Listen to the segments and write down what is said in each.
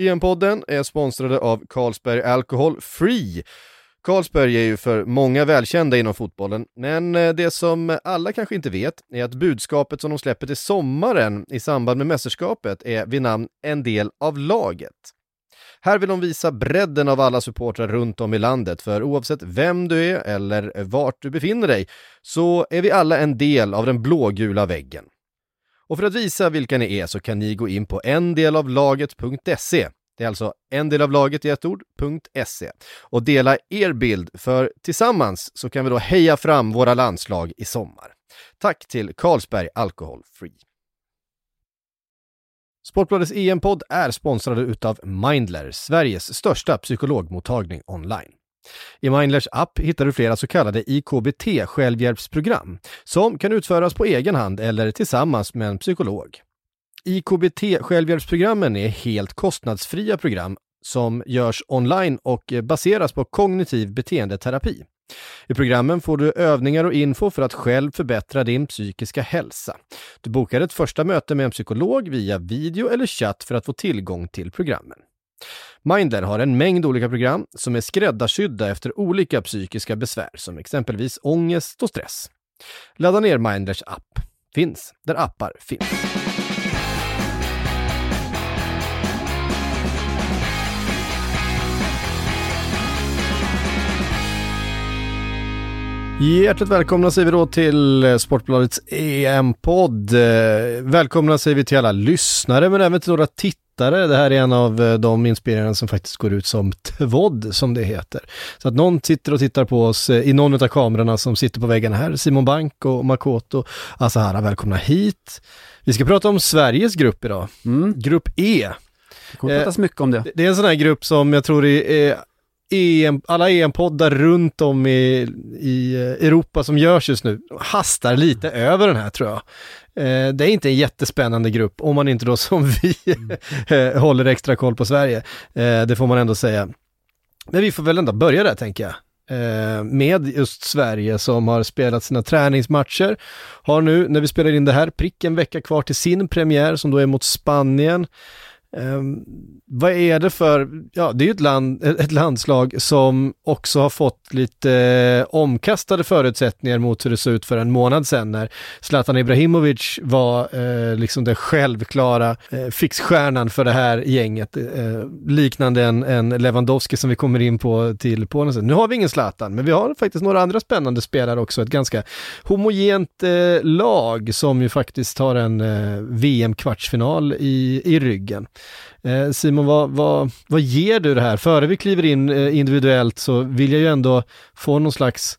EM-podden är sponsrade av Carlsberg Alcohol Free. Carlsberg är ju för många välkända inom fotbollen, men eh, det som alla kanske inte vet är att budskapet som de släpper till sommaren i samband med mästerskapet är vid namn En del av laget. Här vill de visa bredden av alla supportrar runt om i landet, för oavsett vem du är eller vart du befinner dig så är vi alla en del av den blågula väggen. Och för att visa vilka ni är så kan ni gå in på endelavlaget.se. Det är alltså en del av laget i ett ord, .se. Och dela er bild, för tillsammans så kan vi då heja fram våra landslag i sommar. Tack till Carlsberg Alcohol Free. Sportbladets EM-podd är sponsrade utav Mindler, Sveriges största psykologmottagning online. I Mindlers app hittar du flera så kallade IKBT självhjälpsprogram som kan utföras på egen hand eller tillsammans med en psykolog. IKBT självhjälpsprogrammen är helt kostnadsfria program som görs online och baseras på kognitiv beteendeterapi. I programmen får du övningar och info för att själv förbättra din psykiska hälsa. Du bokar ett första möte med en psykolog via video eller chatt för att få tillgång till programmen. Mindler har en mängd olika program som är skräddarsydda efter olika psykiska besvär som exempelvis ångest och stress. Ladda ner Mindlers app. Finns där appar finns. Hjärtligt välkomna säger vi då till Sportbladets EM-podd. Eh, välkomna säger vi till alla lyssnare men även till några tittare. Det här är en av de inspelningarna som faktiskt går ut som TVOD som det heter. Så att någon sitter och tittar på oss i någon av kamerorna som sitter på väggen här. Simon Bank och Makoto Asahara, välkomna hit. Vi ska prata om Sveriges grupp idag. Mm. Grupp E. Det kommer pratas mycket om det. Det är en sån här grupp som jag tror är EM, alla EM-poddar runt om i, i Europa som görs just nu hastar lite över den här tror jag. Eh, det är inte en jättespännande grupp om man inte då som vi mm. håller extra koll på Sverige. Eh, det får man ändå säga. Men vi får väl ändå börja där tänker jag. Med just Sverige som har spelat sina träningsmatcher. Har nu, när vi spelar in det här, prick en vecka kvar till sin premiär som då är mot Spanien. Um, vad är det för, ja det är ju ett, land, ett landslag som också har fått lite eh, omkastade förutsättningar mot hur det såg ut för en månad sedan när Zlatan Ibrahimovic var eh, liksom den självklara eh, fixstjärnan för det här gänget. Eh, liknande en, en Lewandowski som vi kommer in på till Polen sen. Nu har vi ingen Zlatan, men vi har faktiskt några andra spännande spelare också. Ett ganska homogent eh, lag som ju faktiskt har en eh, VM-kvartsfinal i, i ryggen. Eh, Simon, vad, vad, vad ger du det här? Före vi kliver in eh, individuellt så vill jag ju ändå få någon slags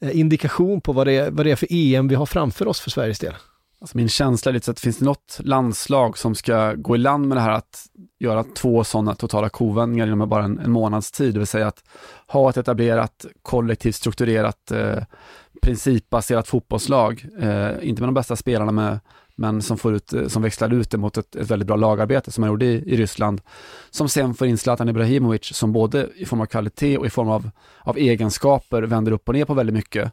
eh, indikation på vad det, är, vad det är för EM vi har framför oss för Sveriges del. Alltså min känsla är lite så att finns det något landslag som ska gå i land med det här att göra två sådana totala kovändningar inom bara en, en månads tid, det vill säga att ha ett etablerat, kollektivt strukturerat, eh, principbaserat fotbollslag, eh, inte med de bästa spelarna med men som, får ut, eh, som växlar ut det mot ett, ett väldigt bra lagarbete som man gjorde i, i Ryssland. Som sen får in Zlatan Ibrahimovic som både i form av kvalitet och i form av, av egenskaper vänder upp och ner på väldigt mycket.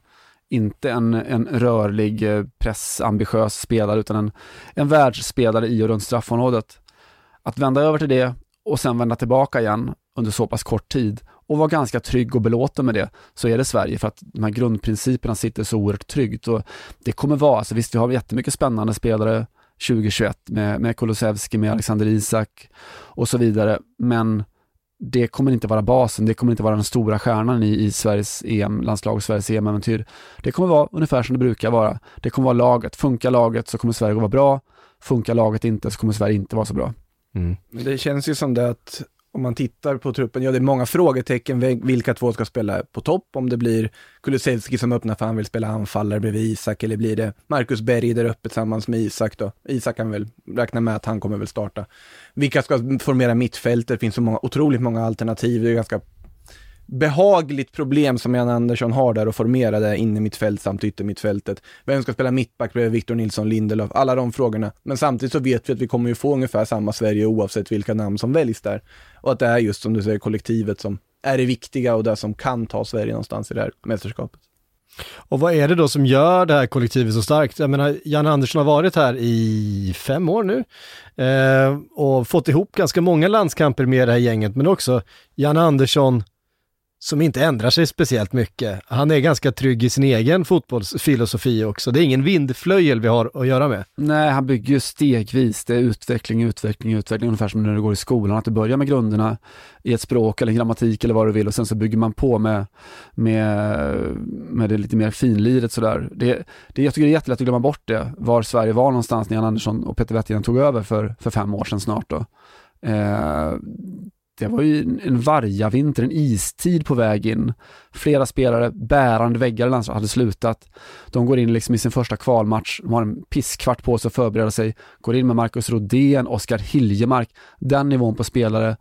Inte en, en rörlig, eh, pressambitiös spelare utan en, en världsspelare i och runt straffområdet. Att vända över till det och sen vända tillbaka igen under så pass kort tid och vara ganska trygg och belåten med det, så är det Sverige för att de här grundprinciperna sitter så oerhört tryggt. Och det kommer vara, alltså visst vi har jättemycket spännande spelare 2021 med, med Kulusevski, med Alexander Isak och så vidare, men det kommer inte vara basen, det kommer inte vara den stora stjärnan i, i Sveriges EM-landslag och Sveriges EM-äventyr. Det kommer vara ungefär som det brukar vara. Det kommer vara laget. Funkar laget så kommer Sverige att vara bra. Funkar laget inte så kommer Sverige inte vara så bra. Mm. Det känns ju som det att om man tittar på truppen, ja det är många frågetecken vilka två ska spela på topp, om det blir Kulusevski som öppnar för han vill spela anfallare bredvid Isak eller blir det Marcus Berg där uppe tillsammans med Isak då? Isak kan väl räkna med att han kommer väl starta. Vilka ska formera mittfältet? Det finns så många, otroligt många alternativ, det är ganska behagligt problem som Jan Andersson har där och formera det inne mitt fält samt yttermittfältet. Vem ska spela mittback bredvid Victor Nilsson Lindelöf? Alla de frågorna. Men samtidigt så vet vi att vi kommer ju få ungefär samma Sverige oavsett vilka namn som väljs där. Och att det är just som du säger kollektivet som är det viktiga och det som kan ta Sverige någonstans i det här mästerskapet. Och vad är det då som gör det här kollektivet så starkt? Jag menar, Jan Andersson har varit här i fem år nu eh, och fått ihop ganska många landskamper med det här gänget, men också Jan Andersson som inte ändrar sig speciellt mycket. Han är ganska trygg i sin egen fotbollsfilosofi också. Det är ingen vindflöjel vi har att göra med. Nej, han bygger ju stegvis. Det är utveckling, utveckling, utveckling. Ungefär som när du går i skolan, att du börjar med grunderna i ett språk eller grammatik eller vad du vill och sen så bygger man på med, med, med det lite mer finliret sådär. Det, det, jag tycker det är jättelätt att glömma bort det, var Sverige var någonstans när Jan Andersson och Peter Wettergren tog över för, för fem år sedan snart. Då. Eh, det var ju en vargavinter, en istid på väg in. Flera spelare, bärande väggar i landslaget, hade slutat. De går in liksom i sin första kvalmatch, de har en pisskvart på sig att förbereda sig, går in med Marcus Rodén, Oskar Hiljemark, den nivån på spelare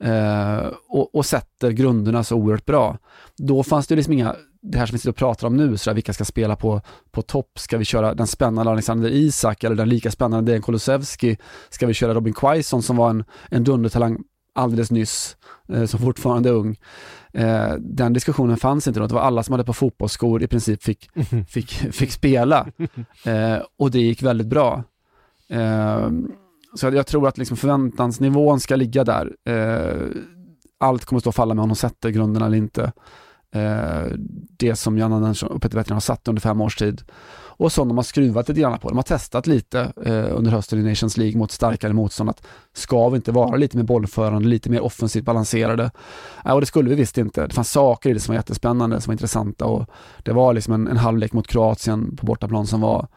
eh, och, och, sätter grunderna så oerhört bra. Då fanns det liksom inga, det här som vi sitter och pratar om nu, sådär, vilka ska spela på, på topp? Ska vi köra den spännande Alexander Isak eller den lika spännande Dejan Kulusevski? Ska vi köra Robin Quaison som var en, en dundertalang alldeles nyss, eh, som fortfarande är ung. Eh, den diskussionen fanns inte då. Det var alla som hade på fotbollsskor i princip fick, fick, fick spela. Eh, och det gick väldigt bra. Eh, så jag tror att liksom förväntansnivån ska ligga där. Eh, allt kommer stå och falla med om de sätter grunderna eller inte. Eh, det som Jan Andersson och Peter Wettergren har satt under fem års tid och som de har skruvat lite grann på. De har testat lite eh, under hösten i Nations League mot starkare motstånd att ska vi inte vara lite mer bollförande, lite mer offensivt balanserade? Eh, och det skulle vi visst inte. Det fanns saker i det som var jättespännande, som var intressanta och det var liksom en, en halvlek mot Kroatien på bortaplan som var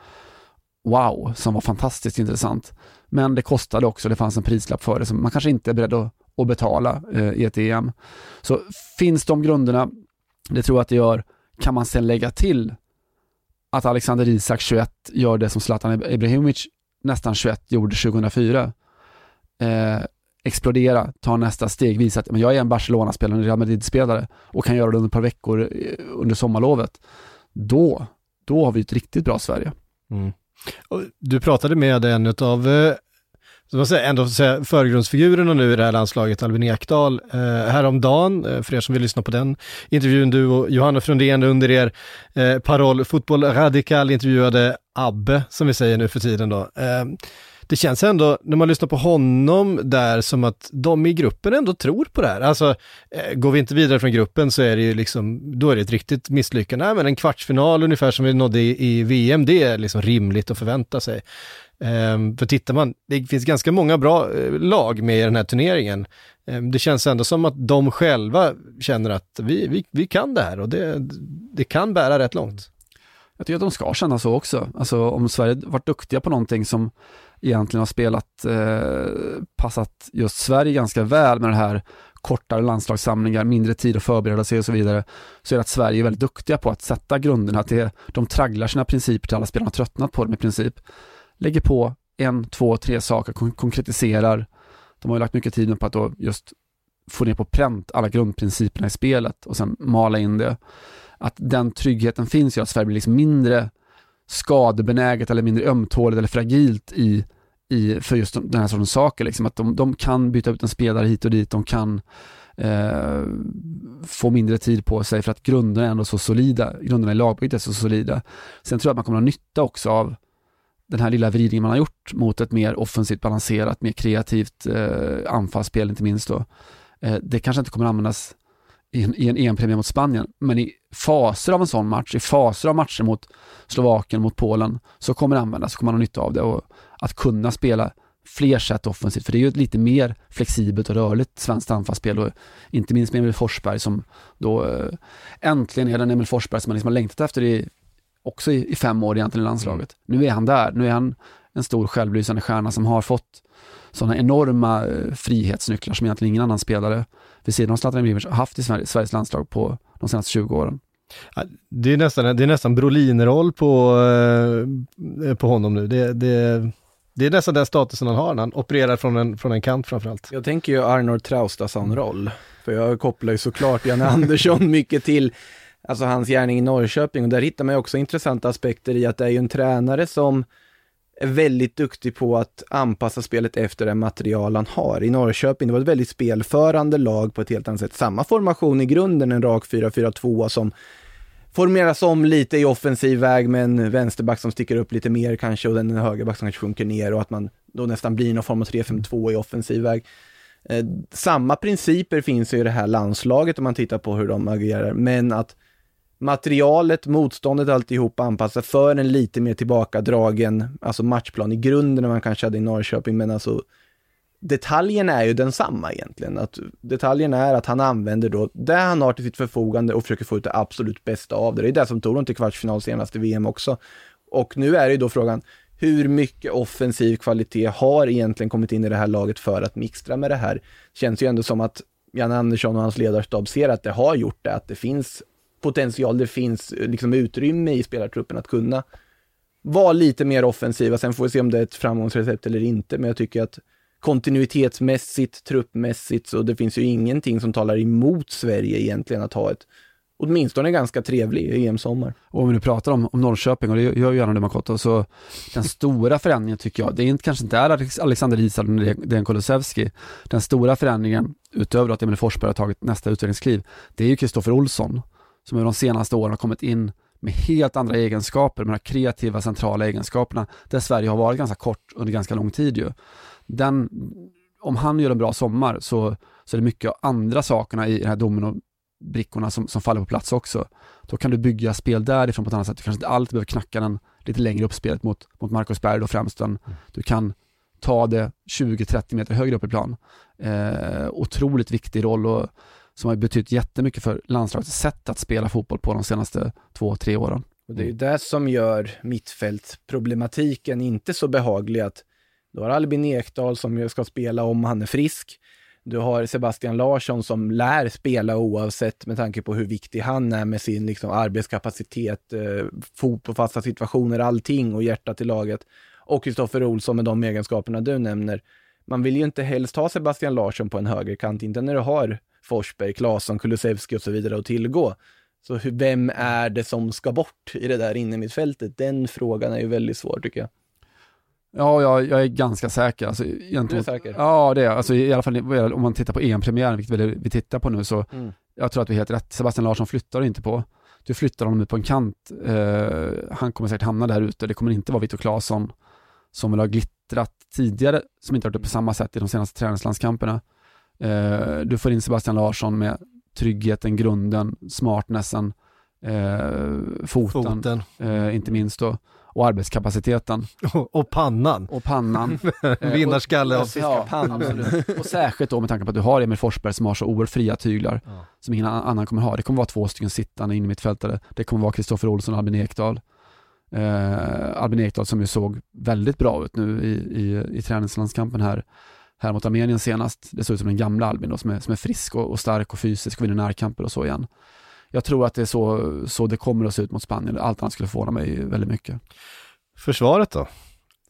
wow, som var fantastiskt intressant. Men det kostade också, det fanns en prislapp för det som man kanske inte är beredd att, att betala eh, i ett EM. Så finns de grunderna, det tror jag att det gör, kan man sen lägga till att Alexander Isak 21 gör det som Zlatan Ibrahimovic nästan 21 gjorde 2004. Eh, explodera, ta nästa steg, visa att men jag är en Barcelona-spelare, en Real Madrid-spelare och kan göra det under ett par veckor eh, under sommarlovet. Då, då har vi ett riktigt bra Sverige. Mm. Du pratade med en av eh, så man säger, ändå säga, förgrundsfigurerna nu i det här landslaget, Albin Ekdal, eh, häromdagen, eh, för er som vill lyssna på den intervjun, du och Johanna Frundén under er eh, paroll Fotboll Radikal intervjuade Abbe, som vi säger nu för tiden då. Eh, det känns ändå, när man lyssnar på honom där, som att de i gruppen ändå tror på det här. Alltså, eh, går vi inte vidare från gruppen så är det ju liksom, då är det ett riktigt misslyckande. Nej, men en kvartsfinal ungefär som vi nådde i, i VM, det är liksom rimligt att förvänta sig. Ehm, för tittar man, det finns ganska många bra eh, lag med i den här turneringen. Ehm, det känns ändå som att de själva känner att vi, vi, vi kan det här och det, det kan bära rätt långt. Jag tycker att de ska känna så också. Alltså om Sverige varit duktiga på någonting som egentligen har spelat, eh, passat just Sverige ganska väl med det här kortare landslagssamlingar, mindre tid att förbereda sig och så vidare, så är det att Sverige är väldigt duktiga på att sätta grunderna, till, de tragglar sina principer till alla spelarna har tröttnat på dem i princip lägger på en, två, tre saker, kon konkretiserar. De har ju lagt mycket tid på att då just få ner på pränt alla grundprinciperna i spelet och sen mala in det. Att den tryggheten finns ju att Sverige blir liksom mindre skadebenäget eller mindre ömtåligt eller fragilt i, i, för just den här sortens saker. Liksom. Att de, de kan byta ut en spelare hit och dit, de kan eh, få mindre tid på sig för att grunderna är ändå så solida, grunderna i lagbygget är så solida. Sen tror jag att man kommer att ha nytta också av den här lilla vridningen man har gjort mot ett mer offensivt balanserat, mer kreativt eh, anfallsspel inte minst då. Eh, det kanske inte kommer användas i en, i en EM-premiär mot Spanien, men i faser av en sån match, i faser av matcher mot Slovakien, mot Polen, så kommer det användas, så kommer man ha nytta av det och att kunna spela fler sätt offensivt, för det är ju ett lite mer flexibelt och rörligt svenskt anfallsspel och inte minst med Emil Forsberg som då eh, äntligen är den Emil Forsberg som man liksom har längtat efter i också i, i fem år egentligen i landslaget. Mm. Nu är han där, nu är han en stor självlysande stjärna som har fått sådana enorma eh, frihetsnycklar som egentligen ingen annan spelare vid sidan av Zlatan Ibrahimovic har haft i Sveriges landslag på de senaste 20 åren. det är nästan, det är nästan Brolin-roll på, eh, på honom nu. Det, det, det är nästan den statusen han har när han opererar från en, från en kant framförallt. Jag tänker ju Arnold Traustason-roll. För jag kopplar ju såklart Janne Andersson mycket till alltså hans gärning i Norrköping och där hittar man ju också intressanta aspekter i att det är ju en tränare som är väldigt duktig på att anpassa spelet efter det material han har. I Norrköping, det var ett väldigt spelförande lag på ett helt annat sätt. Samma formation i grunden, en rak 4-4-2 som formeras om lite i offensiv väg med en vänsterback som sticker upp lite mer kanske och en högerback som kanske sjunker ner och att man då nästan blir någon form av 3-5-2 i offensiv väg. Eh, samma principer finns i det här landslaget om man tittar på hur de agerar, men att materialet, motståndet, alltihop anpassat för en lite mer tillbakadragen, alltså matchplan i grunden än man kanske hade i Norrköping, men alltså detaljen är ju densamma egentligen. Att detaljen är att han använder då det han har till sitt förfogande och försöker få ut det absolut bästa av det. Det är det som tog honom till kvartsfinal senast i VM också. Och nu är det ju då frågan, hur mycket offensiv kvalitet har egentligen kommit in i det här laget för att mixtra med det här? Känns ju ändå som att Jan Andersson och hans ledarstab ser att det har gjort det, att det finns potential, det finns eh, liksom utrymme i spelartruppen att kunna vara lite mer offensiva. Sen får vi se om det är ett framgångsrecept eller inte, men jag tycker att kontinuitetsmässigt, truppmässigt, så det finns ju ingenting som talar emot Sverige egentligen att ha ett åtminstone ganska trevlig EM-sommar. Och om vi nu pratar om, om Norrköping, och det gör ju gärna det Makoto, så den stora förändringen tycker jag, det är inte, kanske inte är Alexander Isak och Dejan Kulusevski. Den stora förändringen, utöver att Emil Forsberg har tagit nästa utvecklingskliv, det är ju Kristoffer Olsson, som de senaste åren har kommit in med helt andra egenskaper, med de kreativa centrala egenskaperna, där Sverige har varit ganska kort under ganska lång tid ju den, om han gör en bra sommar så, så är det mycket av andra sakerna i den här dominobrickorna som, som faller på plats också. Då kan du bygga spel därifrån på ett annat sätt. Du kanske inte alltid behöver knacka den lite längre upp spelet mot, mot Marcus Berg då främst. Mm. Du kan ta det 20-30 meter högre upp i plan. Eh, otroligt viktig roll och som har betytt jättemycket för landslagets sätt att spela fotboll på de senaste två, tre åren. Och det är ju det som gör mittfältproblematiken inte så behaglig att du har Albin Ekdal som ska spela om han är frisk. Du har Sebastian Larsson som lär spela oavsett med tanke på hur viktig han är med sin liksom, arbetskapacitet, eh, fot på fasta situationer, allting och hjärtat i laget. Och Kristoffer Olsson med de egenskaperna du nämner. Man vill ju inte helst ha Sebastian Larsson på en högerkant, inte när du har Forsberg, Claesson, Kulusevski och så vidare att tillgå. Så vem är det som ska bort i det där innermittfältet? Den frågan är ju väldigt svår tycker jag. Ja, jag, jag är ganska säker. Alltså, egentligen, du är säker? Ja, det är Alltså, I alla fall om man tittar på EM-premiären, vilket vi, tittar på nu, så mm. jag tror att vi är helt rätt. Sebastian Larsson flyttar inte på. Du flyttar honom ut på en kant. Eh, han kommer säkert hamna där ute. Det kommer inte vara Viktor Claesson som vill ha glittrat tidigare, som inte har varit på samma sätt i de senaste träningslandskamperna. Eh, du får in Sebastian Larsson med tryggheten, grunden, smartnessen, eh, foten, foten. Eh, inte minst då och arbetskapaciteten. Och, och pannan. Och pannan. Vinnarskalle och, ja, pannan. och särskilt då med tanke på att du har Emil Forsberg som har så oerhört fria tyglar ja. som ingen annan kommer ha. Det kommer vara två stycken sittande in i mittfältare. Det kommer vara Kristoffer Olsson och Albin Ekdal. Eh, Albin Ekdal som ju såg väldigt bra ut nu i, i, i träningslandskampen här, här mot Armenien senast. Det såg ut som den gamla Albin då, som är, som är frisk och, och stark och fysisk och vinner närkamper och så igen jag tror att det är så, så det kommer att se ut mot Spanien. Allt annat skulle förvåna mig väldigt mycket. Försvaret då?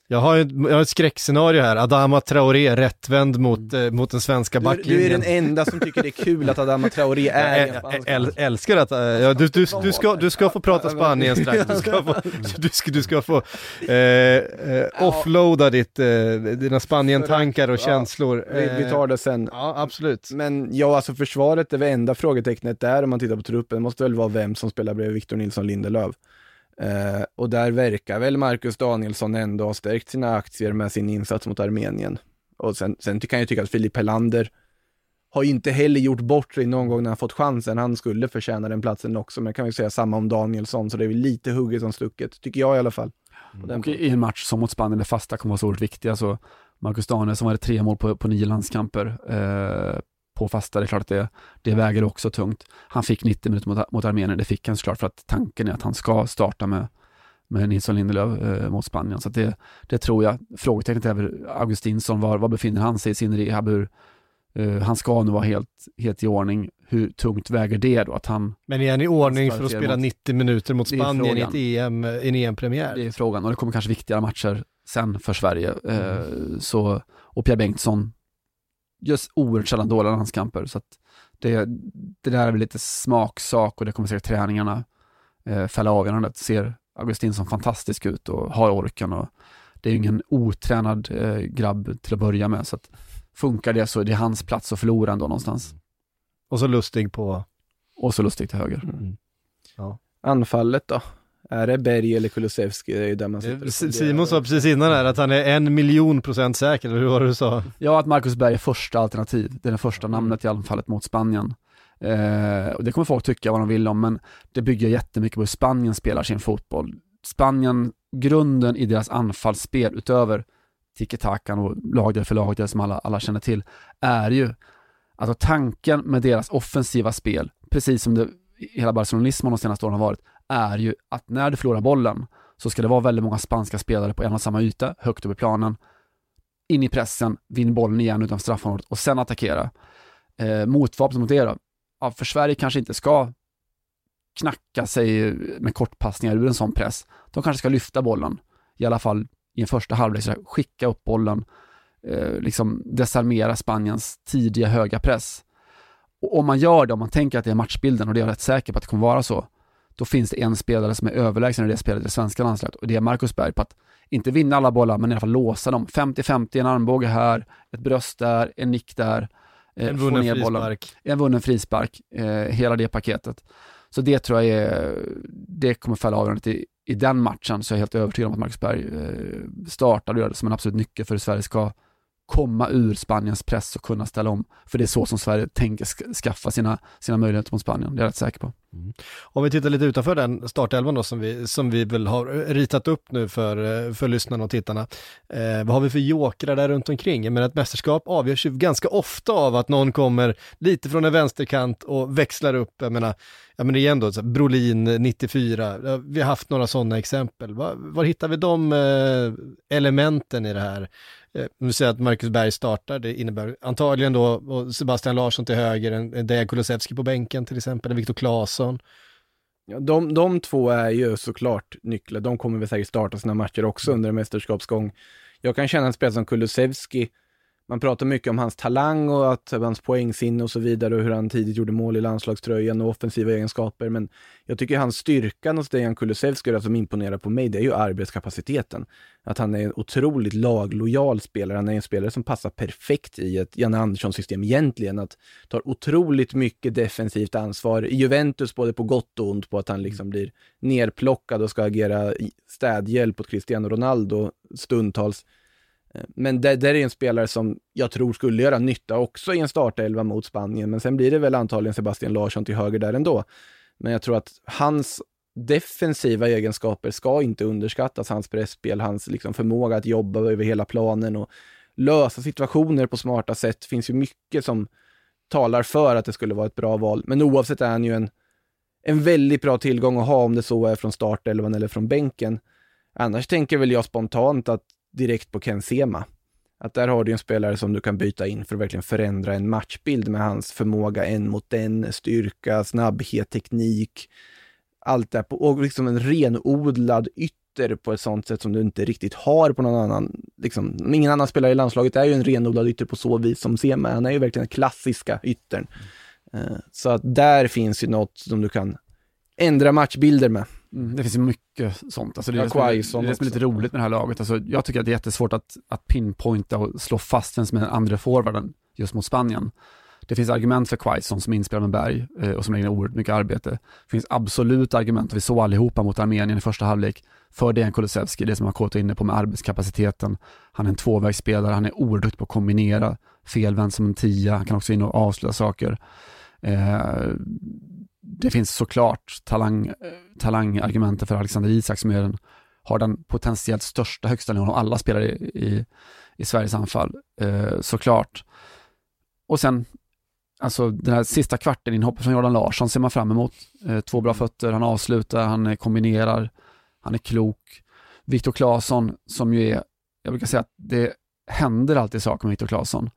Jag har, ett, jag har ett skräckscenario här, Adama Traoré rättvänd mot, mm. eh, mot den svenska backlinjen. Du, du, är den enda som tycker det är kul att Adama Traoré är Jag äl, älskar att, äh, ja, du, du, du, ska, du ska få prata Spanien strax, du ska få, du ska, du ska få eh, eh, offloada ditt, eh, dina Spanien-tankar och känslor. Vi, vi, tar det sen. Ja, absolut. Men ja, alltså försvaret, det enda frågetecknet där om man tittar på truppen, måste väl vara vem som spelar bredvid Victor Nilsson Lindelöf. Eh, och där verkar väl Marcus Danielsson ändå ha stärkt sina aktier med sin insats mot Armenien. Och sen, sen kan jag tycka att Filip Helander har inte heller gjort bort sig någon gång när han fått chansen. Han skulle förtjäna den platsen också, men kan vi säga samma om Danielsson, så det är väl lite hugget som stucket, tycker jag i alla fall. Mm. Och i en match som mot Spanien, där fasta kommer vara så oerhört viktiga, så Marcus Danielsson hade tre mål på, på nio landskamper. Eh, på fasta, det är klart att det, det väger också tungt. Han fick 90 minuter mot, mot Armenien, det fick han såklart för att tanken är att han ska starta med, med Nilsson Lindelöf eh, mot Spanien. Så det, det tror jag. Frågetecknet är väl Augustinsson, var, var befinner han sig i sin rehab? Hur, uh, han ska nog vara helt, helt i ordning. Hur tungt väger det då? Att han, Men är han i ordning för att spela mot, 90 minuter mot Spanien i ett EM, en EM-premiär? Det är frågan och det kommer kanske viktigare matcher sen för Sverige. Mm. Uh, så, och Pierre Bengtsson just oerhört sällan dåliga landskamper. Så att det, det där är väl lite smaksak och det kommer säkert träningarna eh, fälla avgörandet. Ser Augustinsson fantastisk ut och har orken och det är ju ingen otränad eh, grabb till att börja med. Så att funkar det så är det hans plats att förlora ändå någonstans. Och så Lustig på... Och så Lustig till höger. Mm. Ja. Anfallet då? Är det Berg eller Kulusevski? Det är ju där man sitter. Simon sa precis innan här att han är en miljon procent säker, eller hur var det du sa? Ja, att Marcus Berg är första alternativ. Det är det första namnet i anfallet mot Spanien. Eh, och det kommer folk tycka vad de vill om, men det bygger jättemycket på hur Spanien spelar sin fotboll. Spanien, grunden i deras anfallsspel utöver tiki-takan och lagdel för lagdel som alla, alla känner till, är ju alltså tanken med deras offensiva spel, precis som det hela barcelonismen de senaste åren har varit, är ju att när du förlorar bollen så ska det vara väldigt många spanska spelare på en och samma yta, högt upp i planen, in i pressen, vinn bollen igen utanför straffområdet och sen attackera. Eh, motvapnet mot det då? Ja, för Sverige kanske inte ska knacka sig med kortpassningar ur en sån press. De kanske ska lyfta bollen, i alla fall i en första halvlek, skicka upp bollen, eh, liksom desarmera Spaniens tidiga höga press. Och om man gör det, om man tänker att det är matchbilden, och det är jag rätt säker på att det kommer vara så, då finns det en spelare som är överlägsen i det spelet i det svenska landslaget och det är Marcus Berg på att inte vinna alla bollar, men i alla fall låsa dem. 50-50, en armbåge här, ett bröst där, en nick där. Eh, en vunnen frispark. En vunnen frispark, eh, hela det paketet. Så det tror jag är, det kommer fälla avgörandet i, i den matchen, så jag är helt övertygad om att Marcus Berg eh, startar och gör det som en absolut nyckel för hur Sverige ska komma ur Spaniens press och kunna ställa om. För det är så som Sverige tänker skaffa sina, sina möjligheter mot Spanien, det är jag rätt säker på. Mm. Om vi tittar lite utanför den startelvan då som vi, som vi väl har ritat upp nu för, för lyssnarna och tittarna. Eh, vad har vi för jokrar där runt omkring? Men ett mästerskap avgörs ju ganska ofta av att någon kommer lite från en vänsterkant och växlar upp, jag menar, ja men igen då, Brolin 94, vi har haft några sådana exempel. Var, var hittar vi de eh, elementen i det här? Eh, nu säger att Marcus Berg startar, det innebär antagligen då Sebastian Larsson till höger, en Dejan Kulusevski på bänken till exempel, en Viktor Claesson. Ja, de, de två är ju såklart nycklar. De kommer väl säkert starta sina matcher också under en mästerskapsgång. Jag kan känna en spelare som Kulusevski, man pratar mycket om hans talang och att eh, hans poängsinne och så vidare och hur han tidigt gjorde mål i landslagströjan och offensiva egenskaper. Men jag tycker hans styrkan hos Dejan Kulusevski, alltså, som imponerar på mig, det är ju arbetskapaciteten. Att han är en otroligt laglojal spelare. Han är en spelare som passar perfekt i ett Janne Andersson-system egentligen. Att tar otroligt mycket defensivt ansvar. I Juventus, både på gott och ont, på att han liksom blir nerplockad och ska agera städhjälp åt Cristiano Ronaldo stundtals men det, där är en spelare som jag tror skulle göra nytta också i en startelva mot Spanien, men sen blir det väl antagligen Sebastian Larsson till höger där ändå. Men jag tror att hans defensiva egenskaper ska inte underskattas, hans pressspel, hans liksom förmåga att jobba över hela planen och lösa situationer på smarta sätt. Det finns ju mycket som talar för att det skulle vara ett bra val, men oavsett är han ju en, en väldigt bra tillgång att ha om det så är från startelvan eller från bänken. Annars tänker väl jag spontant att direkt på Ken Sema. Att där har du en spelare som du kan byta in för att verkligen förändra en matchbild med hans förmåga en mot en, styrka, snabbhet, teknik, allt det och liksom en renodlad ytter på ett sånt sätt som du inte riktigt har på någon annan, liksom, ingen annan spelare i landslaget är ju en renodlad ytter på så vis som Sema, han är ju verkligen den klassiska yttern. Eh, så att där finns ju något som du kan ändra matchbilder med. Mm, det finns mycket sånt. Alltså det är ja, det som, är, det är lite roligt med det här laget. Alltså jag tycker att det är jättesvårt att, att pinpointa och slå fast vem som är den andra forwarden just mot Spanien. Det finns argument för Quaison som inspelar med Berg eh, och som lägger oerhört mycket arbete. Det finns absolut argument, vi såg allihopa mot Armenien i första halvlek, för Dejan Kulusevski, det som han kåtat inne på med arbetskapaciteten. Han är en tvåvägsspelare, han är oerhört duktig på att kombinera, felvänd som en tia, han kan också in och avsluta saker. Eh, det finns såklart talang, eh, talangargumenten för Alexander Isak som är den, har den potentiellt största högsta nivån av alla spelare i, i, i Sveriges anfall, eh, såklart. Och sen, alltså den här sista kvarten inhoppet från Jordan Larsson ser man fram emot. Eh, två bra fötter, han avslutar, han eh, kombinerar, han är klok. Viktor Claesson som ju är, jag brukar säga att det händer alltid saker med Viktor Claesson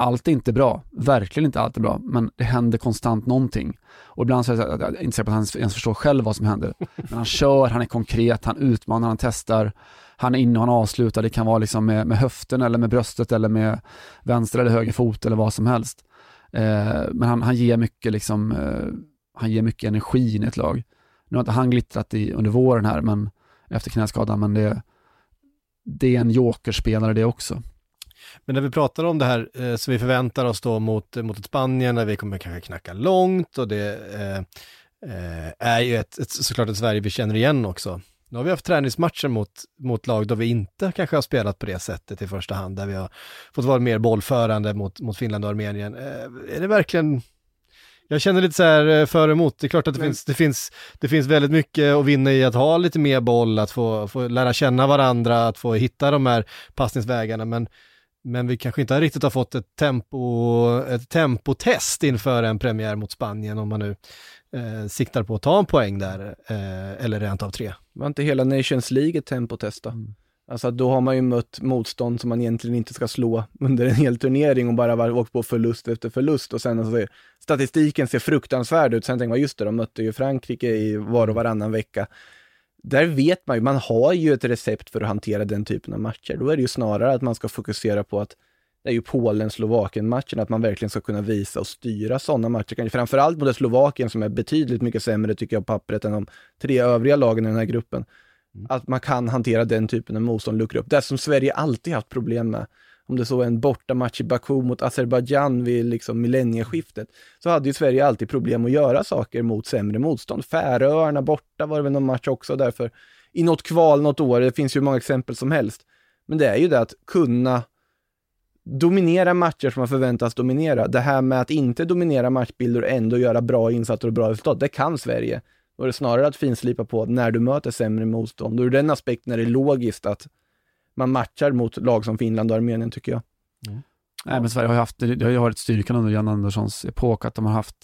allt är inte bra, verkligen inte allt är bra, men det händer konstant någonting. Och ibland så är jag inte säker på att han ens förstår själv vad som händer. Men han kör, han är konkret, han utmanar, han testar, han är inne och han avslutar, det kan vara liksom med, med höften eller med bröstet eller med vänster eller höger fot eller vad som helst. Eh, men han, han ger mycket liksom, eh, han ger mycket energi in i ett lag. Nu har inte han glittrat i, under våren här, men efter knäskadan, men det, det är en jokerspelare det också. Men när vi pratar om det här eh, som vi förväntar oss då mot, mot ett Spanien där vi kommer kanske knacka långt och det, eh, eh, är ju ett, ett, såklart ett Sverige vi känner igen också. Nu har vi haft träningsmatcher mot, mot lag då vi inte kanske har spelat på det sättet i första hand, där vi har fått vara mer bollförande mot, mot Finland och Armenien. Eh, är det verkligen jag känner lite så här eh, för och emot. Det är klart att det, finns, det, finns, det finns väldigt mycket att vinna i att ha lite mer boll, att få, få lära känna varandra, att få hitta de här passningsvägarna. Men, men vi kanske inte riktigt har fått ett, tempo, ett tempotest inför en premiär mot Spanien om man nu eh, siktar på att ta en poäng där, eh, eller rent av tre. Var inte hela Nations League ett tempotest då? Mm. Alltså då har man ju mött motstånd som man egentligen inte ska slå under en hel turnering och bara åkt på förlust efter förlust och sen alltså, statistiken ser fruktansvärd ut. Sen tänker man, just det, de mötte ju Frankrike i var och varannan vecka. Där vet man ju, man har ju ett recept för att hantera den typen av matcher. Då är det ju snarare att man ska fokusera på att det är ju Polen-Slovakien-matchen, att man verkligen ska kunna visa och styra sådana matcher. Framförallt mot Slovakien som är betydligt mycket sämre tycker jag på pappret än de tre övriga lagen i den här gruppen. Mm. Att man kan hantera den typen av motstånd, luckra upp. Det som Sverige alltid haft problem med, om det så är en bortamatch i Baku mot Azerbajdzjan vid liksom millennieskiftet, så hade ju Sverige alltid problem att göra saker mot sämre motstånd. Färöarna borta var det väl någon match också därför, i något kval något år, det finns ju många exempel som helst. Men det är ju det att kunna dominera matcher som man förväntas dominera. Det här med att inte dominera matchbilder och ändå göra bra insatser och bra resultat, det kan Sverige. Då är det snarare att finslipa på när du möter sämre motstånd. Och ur den aspekten är det logiskt att man matchar mot lag som Finland och Armenien, tycker jag. Mm. Nej, men Sverige har ju haft, det har ju varit styrkan under Jan Anderssons epok, att de har haft,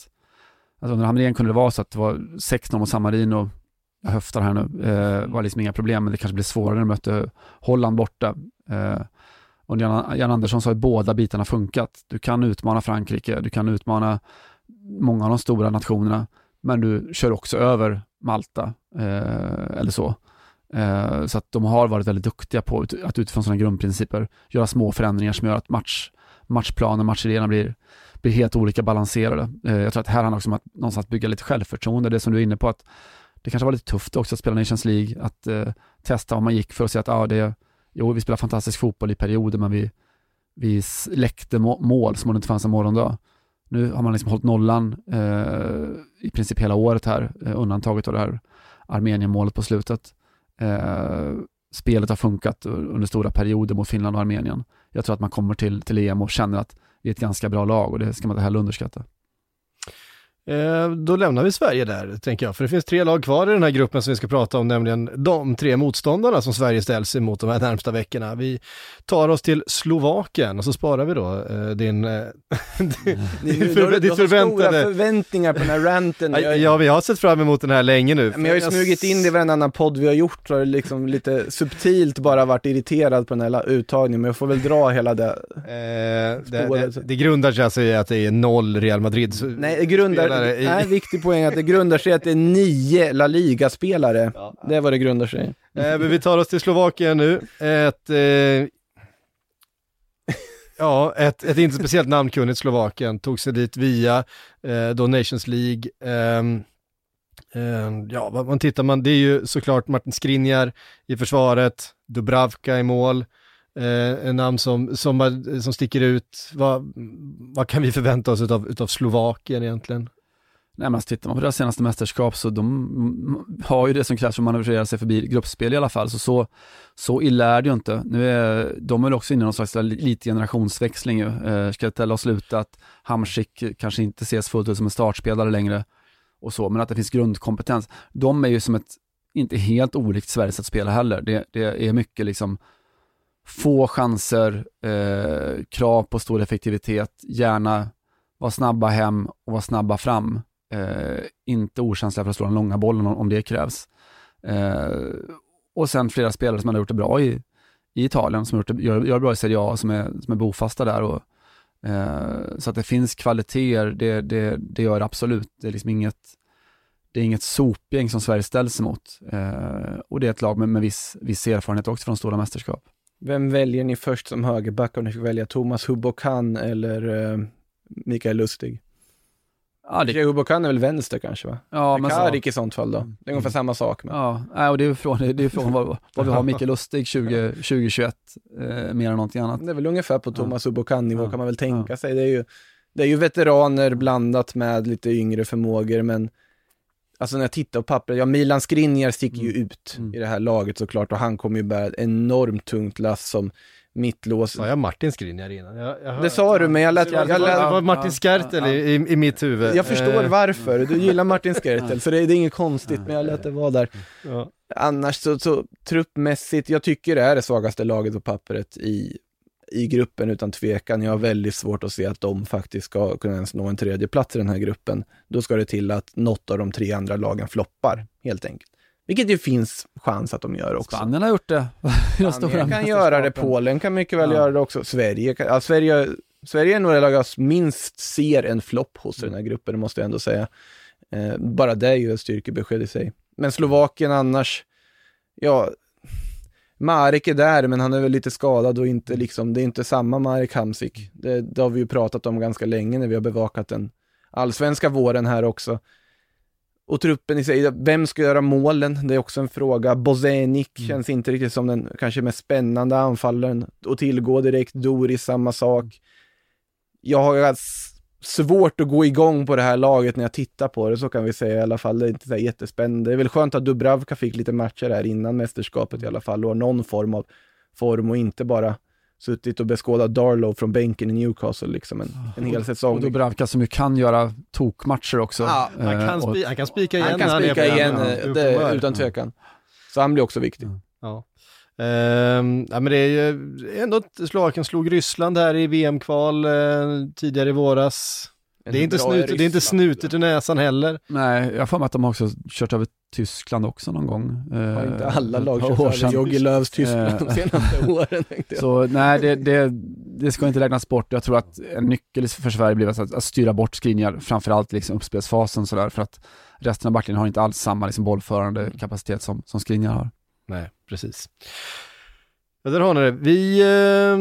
alltså under Hamrén kunde det vara så att det var 6-0 mot San Marino, jag höftar här nu, eh, var liksom inga problem, men det kanske blev svårare när de mötte Holland borta. Eh, och Jan, Jan Andersson sa att båda bitarna funkat. Du kan utmana Frankrike, du kan utmana många av de stora nationerna, men du kör också över Malta eh, eller så. Eh, så att de har varit väldigt duktiga på att utifrån sådana grundprinciper göra små förändringar som gör att match, matchplanen, matchidéerna blir, blir helt olika balanserade. Eh, jag tror att här handlar också om att någonstans bygga lite självförtroende, det som du är inne på att det kanske var lite tufft också att spela Nations League, att eh, testa vad man gick för att se att ah, det, jo, vi spelar fantastisk fotboll i perioder, men vi, vi läckte mål som om det inte fanns en morgondag. Nu har man liksom hållit nollan eh, i princip hela året här, eh, undantaget av det här Armenien-målet på slutet. Eh, spelet har funkat under stora perioder mot Finland och Armenien. Jag tror att man kommer till, till EM och känner att vi är ett ganska bra lag och det ska man inte heller underskatta. Eh, då lämnar vi Sverige där, tänker jag. För det finns tre lag kvar i den här gruppen som vi ska prata om, nämligen de tre motståndarna som Sverige ställs emot de här närmsta veckorna. Vi tar oss till Slovakien och så sparar vi då eh, din, eh, din, din för, ditt förväntade... stora förväntningar på den här ranten. Ja, vi har sett fram emot den här länge nu. Men jag har ju smugit in det i varenda annan podd vi har gjort, och liksom lite subtilt bara varit irriterad på den här uttagningen, men jag får väl dra hela det. Eh, det, det, det grundar sig alltså i att det är noll Real Madrid. Nej, det grundar spelare. I... Nej, viktig poäng att det grundar sig att det är nio La Liga-spelare. Ja. Det är vad det grundar sig eh, vi tar oss till Slovakien nu. Ett, eh, ja, ett, ett inte speciellt namnkunnigt Slovakien tog sig dit via eh, då Nations League. Ehm, ja, vad man tittar man, det är ju såklart Martin Skriniar i försvaret, Dubravka i mål. Eh, en namn som, som, som sticker ut. Vad, vad kan vi förvänta oss utav, utav Slovakien egentligen? Nej, men alltså, tittar man på deras senaste mästerskap så de har ju det som krävs för att manövrera sig förbi gruppspel i alla fall, så så, så illa är det ju inte. Nu är de är också inne i någon slags lite generationsväxling ju. Eh, Skeltell har slutat, Hamsik kanske inte ses fullt ut som en startspelare längre och så, men att det finns grundkompetens. De är ju som ett, inte helt olikt Sveriges att spela heller. Det, det är mycket liksom få chanser, eh, krav på stor effektivitet, gärna vara snabba hem och vara snabba fram. Eh, inte okänsliga för att slå den långa bollen om, om det krävs. Eh, och sen flera spelare som har gjort det bra i, i Italien, som har gjort det, gör, gör bra i Serie A, som är, som är bofasta där. Och, eh, så att det finns kvaliteter, det, det, det gör det absolut. Det är liksom inget, det är inget sopgäng som Sverige ställs emot. Eh, och det är ett lag med, med viss, viss erfarenhet också från stora mästerskap. Vem väljer ni först som högerback om ni ska välja Thomas Hubokan eller eh, Mikael Lustig? Ja, det... Hubokan är väl vänster kanske va? Ja, men Karik så... i sånt fall då. Det är ungefär samma sak. Men... Ja, och det är från, det är från vad, vad vi har Mikael Lustig 20, 2021, eh, mer än någonting annat. Det är väl ungefär på Thomas ja. Hubokan-nivå ja. kan man väl tänka ja. sig. Det är, ju, det är ju veteraner blandat med lite yngre förmågor, men alltså när jag tittar på pappret, ja Milan Skriniar sticker ju Mm. ut Mm. i det här laget såklart och han kommer ju bära ett enormt tungt lass som mittlås. Sa jag Martin Skriniar innan? Jag, jag Det sa du, men jag lät, Det jag, det lät, var Martin Skertel i, i, i mitt huvud. jag förstår Eh, varför, du gillar Martin Skertel så det, det är inget konstigt, men jag lät det vara där. Annars så, så truppmässigt, jag tycker det är det svagaste laget på pappret i, i gruppen utan tvekan. Jag har väldigt svårt att se att de faktiskt ska kunna ens nå en tredje plats i den här gruppen. Då ska det till att något av de tre andra lagen floppar, helt enkelt. Vilket ju finns chans att de gör också. Spanien har gjort det. Spanien kan göra det. Polen kan mycket väl Ja. göra det också. Sverige, kan, ja, Sverige, Sverige är nog det lag jag minst ser en flopp hos i den här gruppen, det måste jag ändå säga. Eh, bara det är ju ett styrkebesked i sig. Men Slovakien annars, ja, Marek är där, men han är väl lite skadad och inte liksom, det är inte samma Marek Hamsik. Det, det har vi ju pratat om ganska länge när vi har bevakat den allsvenska våren här också. Och truppen i sig, vem ska göra målen? Det är också en fråga. Bozenic Mm. känns inte riktigt som den kanske mest spännande anfallaren att tillgå direkt. Doris, samma sak. Jag har svårt att gå igång på det här laget när jag tittar på det, så kan vi säga i alla fall. Det är inte så jättespännande. Det är väl skönt att Dubravka fick lite matcher här innan mästerskapet i alla fall och har någon form av form och inte bara suttit och beskådat Darlow från bänken i Newcastle liksom en, en hel säsong. Och Dubravka som ju kan göra tokmatcher också. Ja, Han Eh, kan, och- han kan spika igen han kan spika igen, Ja, eh, det, utan tvekan. Så han blir också viktig. Ja. Ehm, ja, men det är ju ändå att Slovakien slog Ryssland här i VM-kval eh, tidigare i våras. Det är, inte snut, det är inte snutet i näsan heller. Nej, jag för mig att de har också kört över Tyskland också någon gång. Eh, Har inte alla lag kört över. Jogi Lööfs Tyskland Eh. de senaste åren. Så nej, det, det, det ska inte räknas bort. Jag tror att en nyckel för Sverige blir att, att styra bort skrivningar, framförallt liksom uppspelsfasen sådär, för att resten av backlinjen har inte alls samma liksom, bollförande kapacitet som, som skrivningar har. Nej, precis. Ja, där har ni det. Vi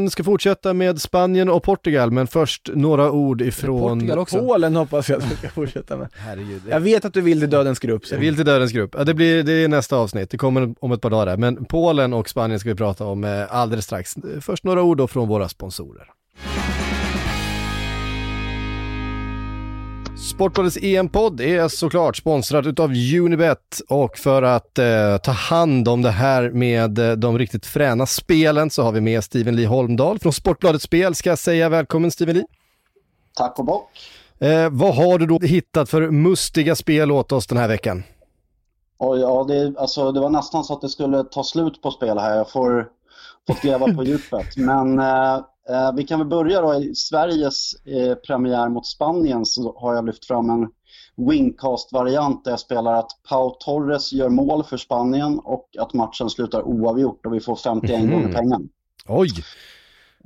eh, ska fortsätta med Spanien och Portugal, men först några ord ifrån... Portugal också. Polen hoppas jag att vi ska fortsätta med. Herregud. Jag vet att du vill till dödens grupp. Så. Jag vill till dödens grupp. Ja, det, blir, det är nästa avsnitt, det kommer om ett par dagar där. Men Polen och Spanien ska vi prata om eh, alldeles strax. Först några ord då från våra sponsorer. Sportbladets EM-podd är såklart sponsrad utav Unibet och för att eh, ta hand om det här med eh, de riktigt fräna spelen så har vi med Steven Lee Holmdahl från Sportbladet Spel ska jag säga. Välkommen Steven Lee. Tack och bock. Eh, vad har du då hittat för mustiga spel åt oss den här veckan? Och ja, det, alltså, det var nästan så att det skulle ta slut på spel här. Jag får, fått gräva på djupet. Men eh, vi kan väl börja då. I Sveriges eh, premiär mot Spanien så har jag lyft fram en wingcast-variant där jag spelar att Pau Torres gör mål för Spanien och att matchen slutar oavgjort och vi får 51 Mhm. gånger pengarna. Oj!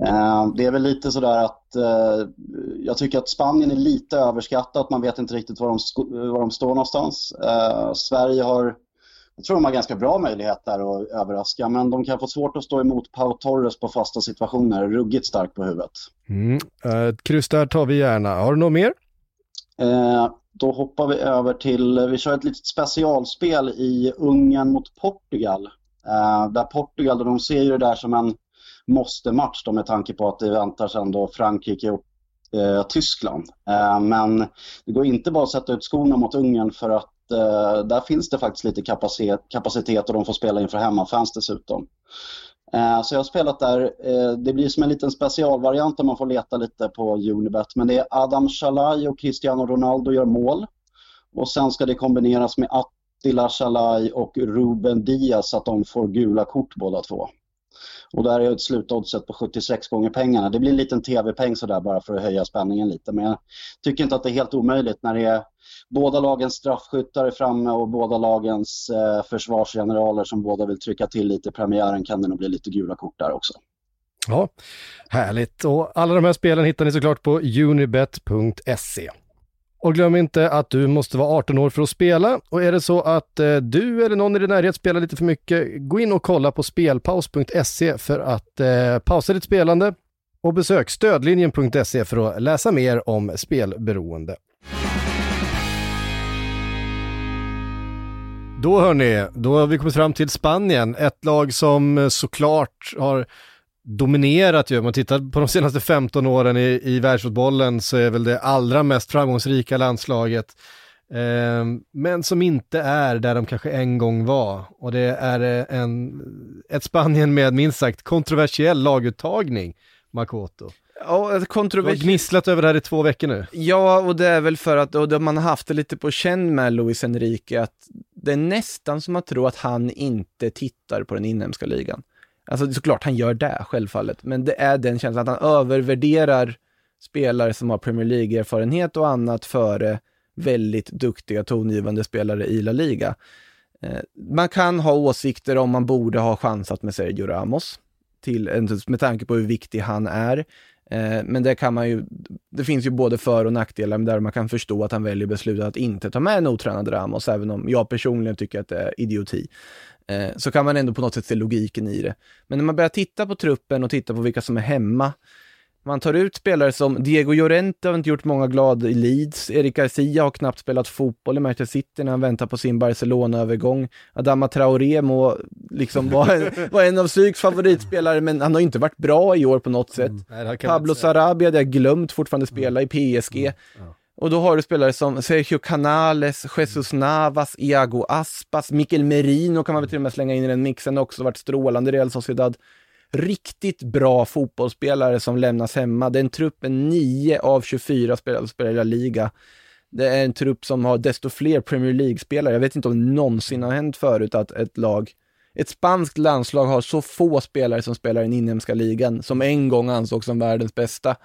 Eh, Det är väl lite sådär att eh, jag tycker att Spanien är lite överskattat. Man vet inte riktigt var de, var de står någonstans. Eh, Sverige har, jag tror de har ganska bra möjlighet där att överraska, men de kan få svårt att stå emot Pau Torres på fasta situationer. Ruggigt stark på huvudet. Mm. eh, kryss där tar vi gärna. Har du något mer? Eh, Då hoppar vi över till, vi kör ett litet specialspel i Ungern mot Portugal. Eh, Där Portugal, de ser ju det där som en måste-match då med tanke på att det väntar sen då Frankrike och eh, Tyskland. Men det går inte bara att sätta ut skorna mot Ungern för att eh, där finns det faktiskt lite kapacitet, kapacitet och de får spela inför hemmafans dessutom. Eh, så jag har spelat där, eh, det blir som en liten specialvariant där man får leta lite på Unibet. Men det är Adam Shalai och Cristiano Ronaldo gör mål. Och sen ska det kombineras med Attila Shalai och Ruben Diaz så att de får gula kort båda två. Och där är ett slutoddset på 76 gånger pengarna. Det blir en liten tv-peng sådär bara för att höja spänningen lite. Men jag tycker inte att det är helt omöjligt när det är båda lagens straffskyttar är framme och båda lagens eh, försvarsgeneraler som båda vill trycka till lite i premiären kan det nog bli lite gula kort där också. Ja, härligt. Och alla de här spelen hittar ni såklart på unibet.se. Och glöm inte att du måste vara 18 år för att spela. Och är det så att eh, du eller någon i din närhet spelar lite för mycket, gå in och kolla på spelpaus.se för att eh, pausa ditt spelande. Och besök stödlinjen.se för att läsa mer om spelberoende. Då hörni, då har vi kommit fram till Spanien, ett lag som eh, såklart har dominerat ju. Om man tittar på de senaste 15 åren i, i världsfotbollen så är väl det allra mest framgångsrika landslaget Eh, men som inte är där de kanske en gång var. Och det är eh, en, ett Spanien med minst sagt kontroversiell laguttagning, Makoto. Ja, Du har gnisslat över det här i två veckor nu. Ja, och det är väl för att och man har haft det lite på känn med Luis Enrique, att det är nästan som att tro att han inte tittar på den inhemska ligan. Alltså såklart, han gör det, självfallet, men det är den känslan att han övervärderar spelare som har Premier League-erfarenhet och annat före väldigt duktiga tongivande spelare i La Liga. Eh, man kan ha åsikter om man borde ha chansat med Sergio Ramos, till, med tanke på hur viktig han är. Eh, men det kan man ju, det finns ju både för och nackdelar där man kan förstå att han väljer beslutet att inte ta med en otränad Ramos, även om jag personligen tycker att det är idioti. Eh, så kan man ändå på något sätt se logiken i det. Men när man börjar titta på truppen och titta på vilka som är hemma, man tar ut spelare som Diego Llorente har inte gjort många glada i Leeds. Erik Garcia har knappt spelat fotboll i Manchester City när han väntar på sin Barcelona-övergång. Adama Traoré må liksom vara var en av Psyks favoritspelare, men han har inte varit bra i år på något sätt. Nej, kan man Pablo. Sarabia, har jag glömt fortfarande spela i PSG. Ja. Och då har du spelare som Sergio Canales, Jesus Navas, Iago Aspas, Mikel Merino kan man väl till och med slänga in i den mixen också, varit strålande i Real Sociedad. Riktigt bra fotbollsspelare som lämnas hemma. Det är en trupp med 9 av 24 spelare som spelar i La Liga. Det är en trupp som har desto fler Premier League-spelare. Jag vet inte om det någonsin har hänt förut att ett lag, ett spanskt landslag har så få spelare som spelar i den inhemska ligan, som en gång ansågs som världens bästa.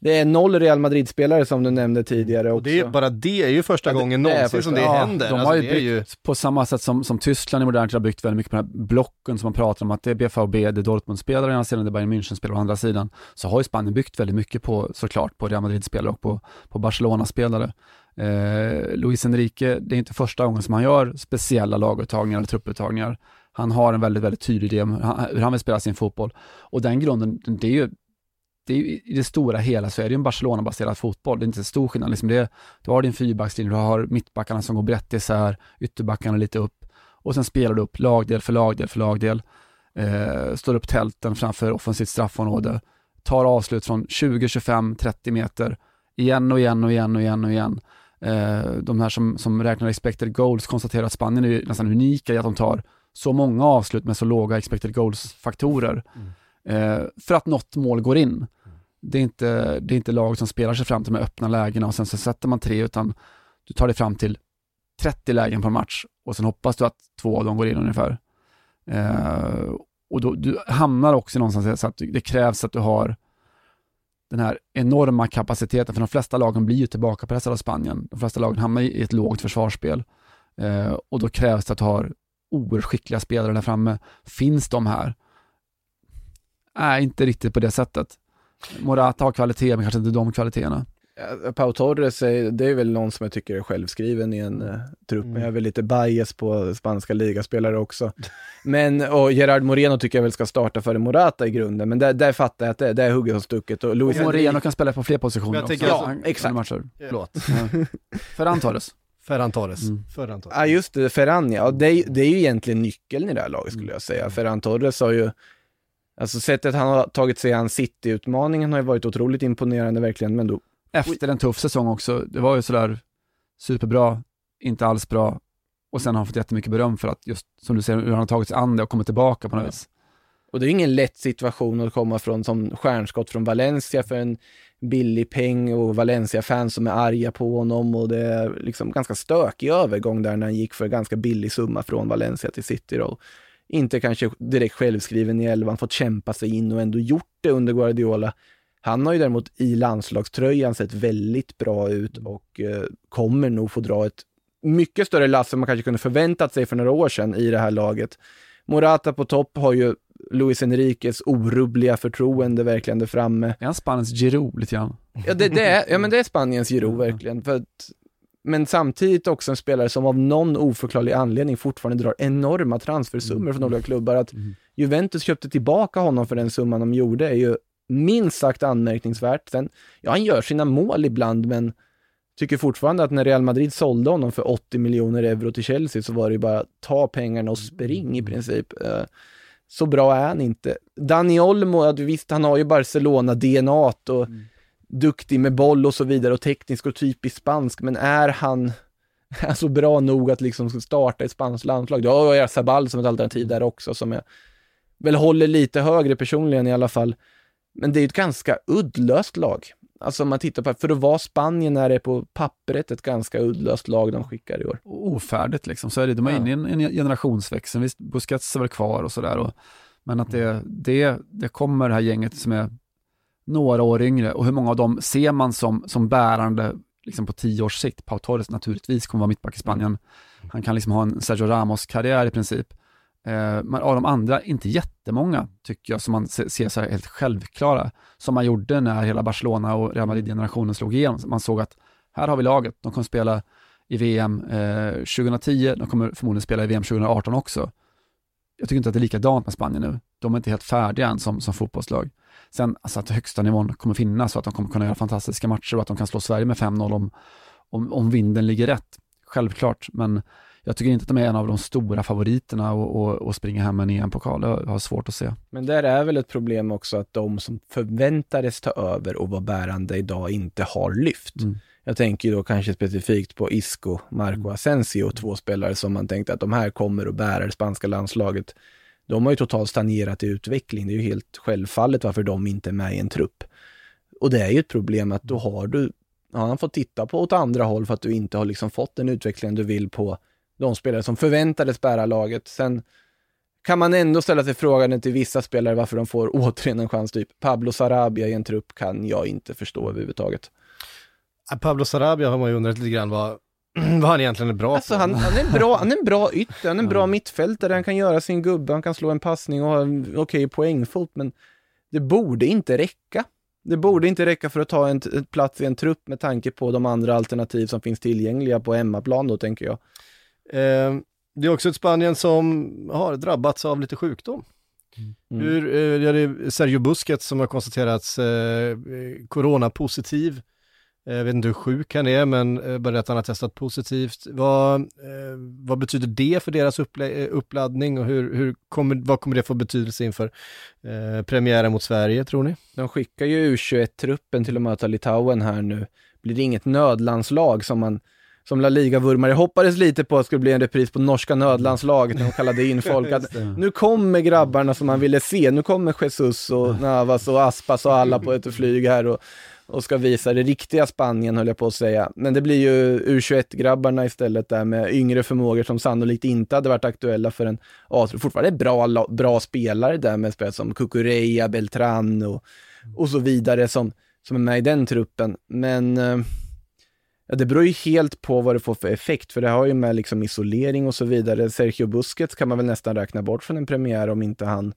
Det är noll Real Madrid-spelare som du nämnde tidigare också. Och det är, bara det är ju första Ja, det- gången någonsin första- som det ja, händer. De Alltså, har ju är ju... byggt på samma sätt som, som Tyskland i modern tid har byggt väldigt mycket på den här blocken som man pratar om, att det är BVB, det är Dortmund-spelare å ena sidan, det är Bayern München-spelare å andra sidan. Så har ju Spanien byggt väldigt mycket på, såklart, på Real Madrid-spelare och på, på Barcelona-spelare. Eh, Luis Enrique, det är inte första gången som han gör speciella laguttagningar eller trupputtagningar. Han har en väldigt, väldigt tydlig idé om hur han, hur han vill spela sin fotboll. Och den grunden, det är ju det är I det stora hela så är det ju en Barcelona-baserad fotboll. Det är inte en stor skillnad. Liksom det, du har din fyrbackslinje, du har mittbackarna som går brett isär, ytterbackarna lite upp och sen spelar du upp lagdel för lagdel för lagdel. Eh, står upp tälten framför offensivt straffområde, tar avslut från 20, 25, 30 meter igen och igen och igen och igen och igen. Eh, de här som, som räknar expected goals konstaterar att Spanien är nästan unika i att de tar så många avslut med så låga expected goals-faktorer. Eh, för att något mål går in. Det är, inte, det är inte lag som spelar sig fram till de öppna lägena och sen så sätter man tre utan du tar dig fram till 30 lägen på en match och sen hoppas du att två av dem går in ungefär. Eh, och då, du hamnar också någonstans så att det krävs att du har den här enorma kapaciteten, för de flesta lagen blir ju tillbakapressade av Spanien. De flesta lagen hamnar i ett lågt försvarsspel eh, och då krävs det att du har oerhört skickliga spelare där framme. Finns de här? Nej, inte riktigt på det sättet. Morata har kvalitet, men kanske inte de kvaliteterna. Pau Torres, är, det är väl någon som jag tycker är självskriven i en uh, trupp, men jag är väl lite bias på spanska ligaspelare också. Men, och Gerard Moreno tycker jag väl ska starta före Morata i grunden, men där, där fattar jag att det, det är hugget som stucket. Och Luis Och Moreno kan spela på fler positioner Jag också. tänker- Ja, Han- exakt. Matcher. Förlåt. Ja. Ferran Torres. Ferran Torres. Mm. Ferran Torres. Ja just det, Ferran ja. Det, är- det är ju egentligen nyckeln i det här laget skulle jag säga. Ferran Torres har ju, alltså sättet han har tagit sig an City-utmaningen har ju varit otroligt imponerande verkligen, men då, Efter en tuff säsong också. Det var ju sådär superbra, inte alls bra och sen har han fått jättemycket beröm för att just som du säger, hur han har tagit sig an det och kommit tillbaka på något Ja. vis. och det är ingen lätt situation att komma från som stjärnskott från Valencia för en billig peng och Valencia-fans som är arga på honom och det är liksom ganska stökig övergång där när han gick för ganska billig summa från Valencia till City då. Inte kanske direkt självskriven i elvan, fått kämpa sig in och ändå gjort det under Guardiola. Han har ju däremot i landslagströjan sett väldigt bra ut och eh, kommer nog få dra ett mycket större lass än man kanske kunde förväntat sig för några år sedan i det här laget. Morata på topp har ju Luis Enriques orubbliga förtroende verkligen där framme. Är han Spaniens Giroud lite grann? Ja, det, det, är, ja men det är Spaniens Giroud verkligen. För att, men samtidigt också en spelare som av någon oförklarlig anledning fortfarande drar enorma transfersummor från olika klubbar. Att Mm. Juventus köpte tillbaka honom för den summan de gjorde är ju minst sagt anmärkningsvärt. Sen, ja han gör sina mål ibland men tycker fortfarande att när Real Madrid sålde honom för 80 miljoner euro till Chelsea så var det ju bara ta pengarna och spring i princip. Eh, Så bra är han inte. Dani Olmo, visst han har ju Barcelona-DNA och Mm. Duktig med boll och så vidare och teknisk och typiskt spansk, men är han alltså bra nog att liksom starta ett spanskt landslag. Du har ju Sabal som ett alternativ där också som jag väl håller lite högre personligen i alla fall. Men det är ett ganska uddlöst lag. Alltså om man tittar på, för att vara Spanien är det på pappret ett ganska uddlöst lag de skickar i år. Ofärdigt liksom, så är det. De är ja. inne i en, en generationsväxel. Visst, Busquets är väl kvar och sådär. Men att det, det, det kommer det här gänget som är några år yngre och hur många av dem ser man som, som bärande liksom på tio års sikt? Pau Torres naturligtvis kommer vara mittback i Spanien. Han kan liksom ha en Sergio Ramos-karriär i princip. Eh, men av de andra, inte jättemånga tycker jag, som man ser så här helt självklara, som man gjorde när hela Barcelona och Real Madrid-generationen slog igenom. Man såg att här har vi laget, de kommer spela i VM eh, 2010, de kommer förmodligen spela i VM 2018 också. Jag tycker inte att det är likadant med Spanien nu. De är inte helt färdiga än som, som fotbollslag. Sen alltså att högsta nivån kommer finnas och att de kommer kunna göra fantastiska matcher och att de kan slå Sverige med 5-0 om, om, om vinden ligger rätt. Självklart, men jag tycker inte att de är en av de stora favoriterna och, och, och springa hem med en EM-pokal. Jag har svårt att se. Men där är väl ett problem också att de som förväntades ta över och vara bärande idag inte har lyft. Mm. Jag tänker då kanske specifikt på Isco, Marco mm. Asensio, två spelare som man tänkte att de här kommer att bära det spanska landslaget. De har ju totalt stagnerat i utveckling. Det är ju helt självfallet varför de inte är med i en trupp. Och det är ju ett problem att då har du, ja, han fått titta på åt andra håll för att du inte har liksom fått den utvecklingen du vill på de spelare som förväntades bära laget. Sen kan man ändå ställa sig frågan till vissa spelare varför de får återigen en chans. Typ Pablo Sarabia i en trupp kan jag inte förstå överhuvudtaget. Pablo Sarabia har man ju undrat lite grann vad, vad han egentligen är bra alltså, på. Han, han, är bra, han är en bra ytter, han är en bra mittfältare, han kan göra sin gubbe, han kan slå en passning och ha en okej okay, poängfot, men det borde inte räcka. Det borde inte räcka för att ta en, en plats i en trupp med tanke på de andra alternativ som finns tillgängliga på hemmaplan då, tänker jag. Eh, det är också ett Spanien som har drabbats av lite sjukdom. Mm. Hur, eh, det är Sergio Busquets som har konstaterats eh, coronapositiv. Jag vet inte hur sjuk han är, men eh, bara att han har testat positivt. Vad, eh, vad betyder det för deras uppladdning och hur, hur kommer, vad kommer det få betydelse inför eh, premiären mot Sverige, tror ni? De skickar ju U21-truppen till att möta Litauen här nu. Blir det inget nödlandslag som man som La Liga-vurmare hoppades lite på att det skulle bli en repris på norska nödlandslaget när de kallade in folk. Att nu kommer grabbarna som man ville se, nu kommer Jesus och Navas och Aspas och alla på ett flyg här och, och ska visa det riktiga Spanien höll jag på att säga. Men det blir ju U21-grabbarna istället där med yngre förmågor som sannolikt inte hade varit aktuella för en a Fortfarande bra, bra spelare där med spelare som Cucurella, Beltran och, och så vidare som, som är med i den truppen. Men eh, Ja, det beror ju helt på vad det får för effekt, för det har ju med liksom isolering och så vidare. Sergio Busquets kan man väl nästan räkna bort från en premiär om inte han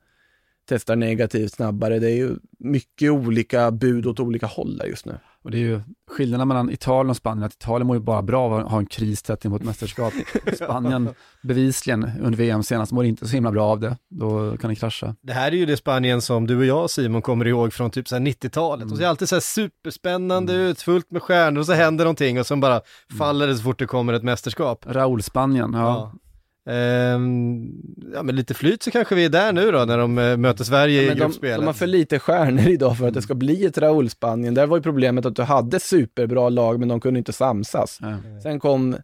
testar negativt snabbare. Det är ju mycket olika bud åt olika håll där just nu. Och det är ju skillnaden mellan Italien och Spanien, att Italien mår ju bara bra av att ha en kris tätt mot mästerskap. Spanien bevisligen under VM senast mår inte så himla bra av det. Då kan det krascha. Det här är ju det Spanien som du och jag Simon kommer ihåg från typ 90-talet. Mm. Och ser alltid så här superspännande mm. ut, fullt med stjärnor och så händer någonting och sen bara mm. faller det så fort det kommer ett mästerskap. Raúl-Spanien, ja. ja. Ehm, ja men lite flyt så kanske vi är där nu då när de äh, möter Sverige ja, i gruppspelet. De, de har för lite stjärnor idag för att det ska bli ett Raúl-Spanien. Där var ju problemet att du hade superbra lag men de kunde inte samsas. Mm. Sen kom